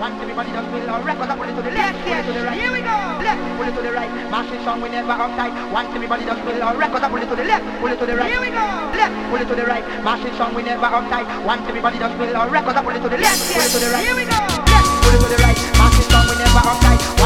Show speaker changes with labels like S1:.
S1: Once everybody does will or record, pull it to the left, pull it to the right. Here we go. Left, pull it to the right. Mash it song, we never uptight. Once everybody does will or record, pull it to the left, pull it to the right. Here we go. Left, pull it to the right. Mash it song, we never uptight. Once everybody does will or record, pull it to the left, pull it to the right. Here we go. Left, pull it to the right. Mash it song, we never uptight.